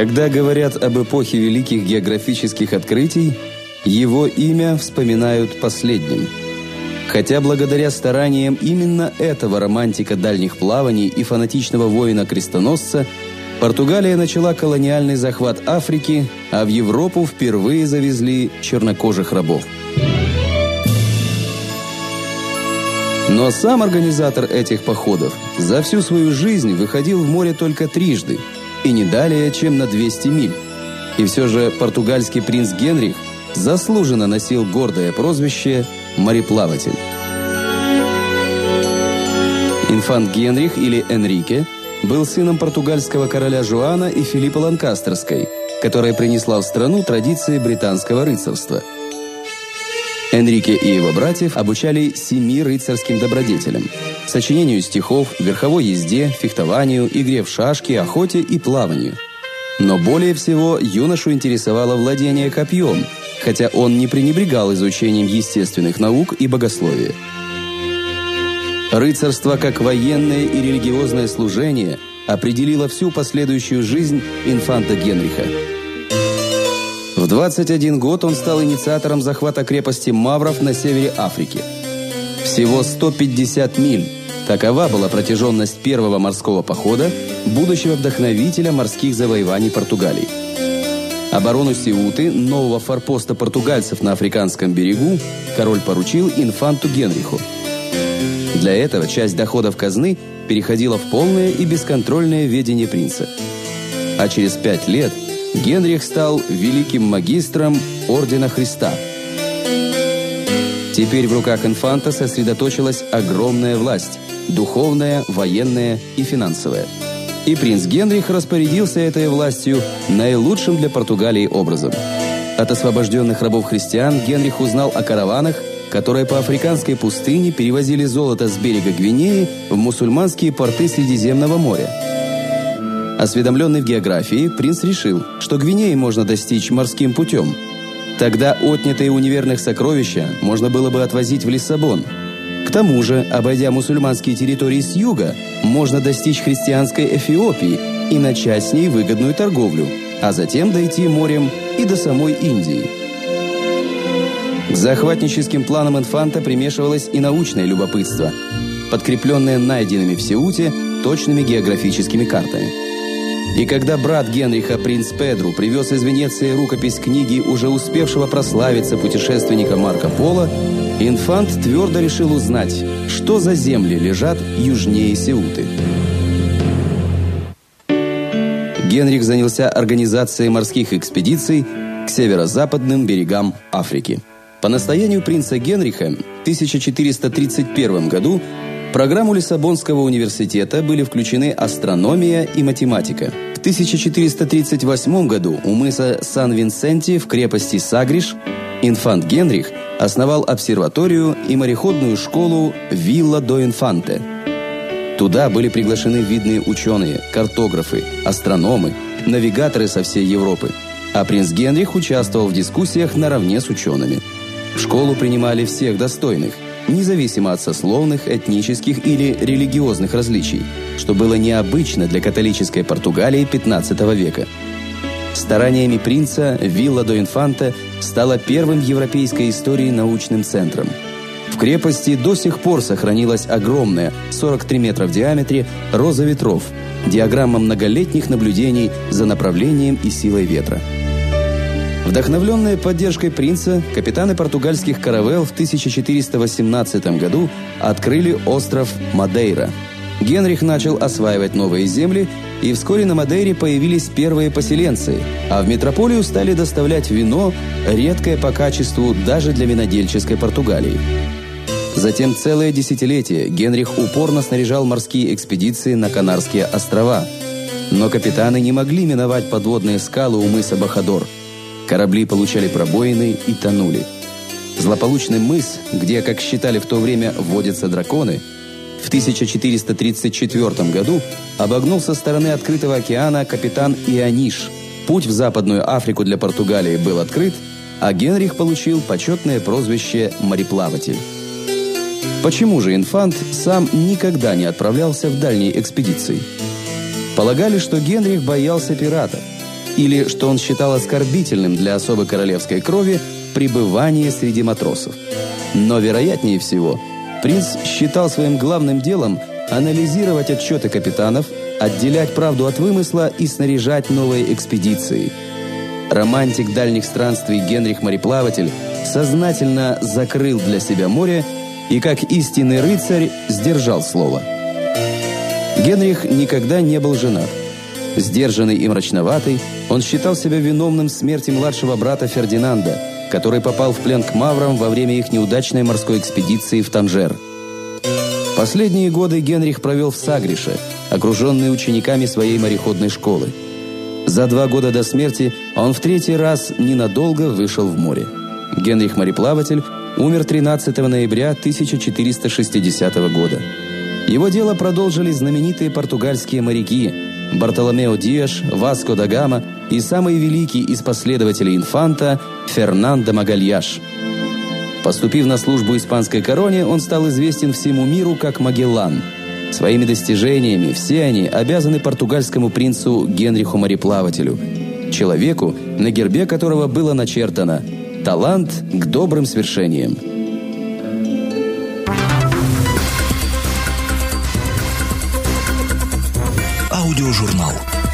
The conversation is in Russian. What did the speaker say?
Когда говорят об эпохе великих географических открытий, его имя вспоминают последним. Хотя благодаря стараниям именно этого романтика дальних плаваний и фанатичного воина-крестоносца Португалия начала колониальный захват Африки, а в Европу впервые завезли чернокожих рабов. Но сам организатор этих походов за всю свою жизнь выходил в море только трижды – и не далее, чем на 200 миль. И все же португальский принц Генрих заслуженно носил гордое прозвище «мореплаватель». Инфант Генрих или Энрике был сыном португальского короля Жуана и Филиппа Ланкастерской, которая принесла в страну традиции британского рыцарства. Энрике и его братьев обучали семи рыцарским добродетелям – сочинению стихов, верховой езде, фехтованию, игре в шашки, охоте и плаванию. Но более всего юношу интересовало владение копьем, хотя он не пренебрегал изучением естественных наук и богословия. Рыцарство как военное и религиозное служение определило всю последующую жизнь инфанта Генриха. В 21 год он стал инициатором захвата крепости Мавров на севере Африки. Всего 150 миль Такова была протяженность первого морского похода, будущего вдохновителя морских завоеваний Португалии. Оборону Сеуты, нового форпоста португальцев на африканском берегу, король поручил инфанту Генриху. Для этого часть доходов казны переходила в полное и бесконтрольное ведение принца. А через пять лет Генрих стал великим магистром Ордена Христа. Теперь в руках инфанта сосредоточилась огромная власть – духовная, военная и финансовая. И принц Генрих распорядился этой властью наилучшим для Португалии образом. От освобожденных рабов-христиан Генрих узнал о караванах, которые по африканской пустыне перевозили золото с берега Гвинеи в мусульманские порты Средиземного моря. Осведомленный в географии, принц решил, что Гвинеи можно достичь морским путем. Тогда отнятые у неверных сокровища можно было бы отвозить в Лиссабон – к тому же, обойдя мусульманские территории с юга, можно достичь христианской Эфиопии и начать с ней выгодную торговлю, а затем дойти морем и до самой Индии. К захватническим планам инфанта примешивалось и научное любопытство, подкрепленное найденными в Сеуте точными географическими картами. И когда брат Генриха, принц Педру, привез из Венеции рукопись книги уже успевшего прославиться путешественника Марко Поло, инфант твердо решил узнать, что за земли лежат южнее Сеуты. Генрих занялся организацией морских экспедиций к северо-западным берегам Африки. По настоянию принца Генриха в 1431 году программу Лиссабонского университета были включены астрономия и математика. В 1438 году у мыса Сан-Винсенти в крепости Сагриш инфант Генрих основал обсерваторию и мореходную школу Вилла до Инфанте. Туда были приглашены видные ученые, картографы, астрономы, навигаторы со всей Европы. А принц Генрих участвовал в дискуссиях наравне с учеными. В школу принимали всех достойных – независимо от сословных, этнических или религиозных различий, что было необычно для католической Португалии XV века. Стараниями принца Вилла до Инфанта стала первым в европейской истории научным центром. В крепости до сих пор сохранилась огромная, 43 метра в диаметре, роза ветров, диаграмма многолетних наблюдений за направлением и силой ветра. Вдохновленные поддержкой принца, капитаны португальских каравел в 1418 году открыли остров Мадейра. Генрих начал осваивать новые земли, и вскоре на Мадейре появились первые поселенцы, а в метрополию стали доставлять вино, редкое по качеству даже для винодельческой Португалии. Затем целое десятилетие Генрих упорно снаряжал морские экспедиции на Канарские острова. Но капитаны не могли миновать подводные скалы у мыса Бахадор – Корабли получали пробоины и тонули. Злополучный мыс, где, как считали в то время, водятся драконы, в 1434 году обогнул со стороны открытого океана капитан Иониш. Путь в Западную Африку для Португалии был открыт, а Генрих получил почетное прозвище «мореплаватель». Почему же инфант сам никогда не отправлялся в дальние экспедиции? Полагали, что Генрих боялся пиратов – или, что он считал оскорбительным для особо королевской крови, пребывание среди матросов. Но, вероятнее всего, принц считал своим главным делом анализировать отчеты капитанов, отделять правду от вымысла и снаряжать новые экспедиции. Романтик дальних странствий Генрих Мореплаватель сознательно закрыл для себя море и, как истинный рыцарь, сдержал слово. Генрих никогда не был женат. Сдержанный и мрачноватый, он считал себя виновным в смерти младшего брата Фердинанда, который попал в плен к маврам во время их неудачной морской экспедиции в Танжер. Последние годы Генрих провел в Сагрише, окруженный учениками своей мореходной школы. За два года до смерти он в третий раз ненадолго вышел в море. Генрих Мореплаватель умер 13 ноября 1460 года. Его дело продолжили знаменитые португальские моряки Бартоломео Диаш, Васко да Гама и самый великий из последователей инфанта Фернандо Магальяш. Поступив на службу испанской короне, он стал известен всему миру как Магеллан. Своими достижениями все они обязаны португальскому принцу Генриху Мореплавателю, человеку, на гербе которого было начертано «Талант к добрым свершениям». Аудиожурнал.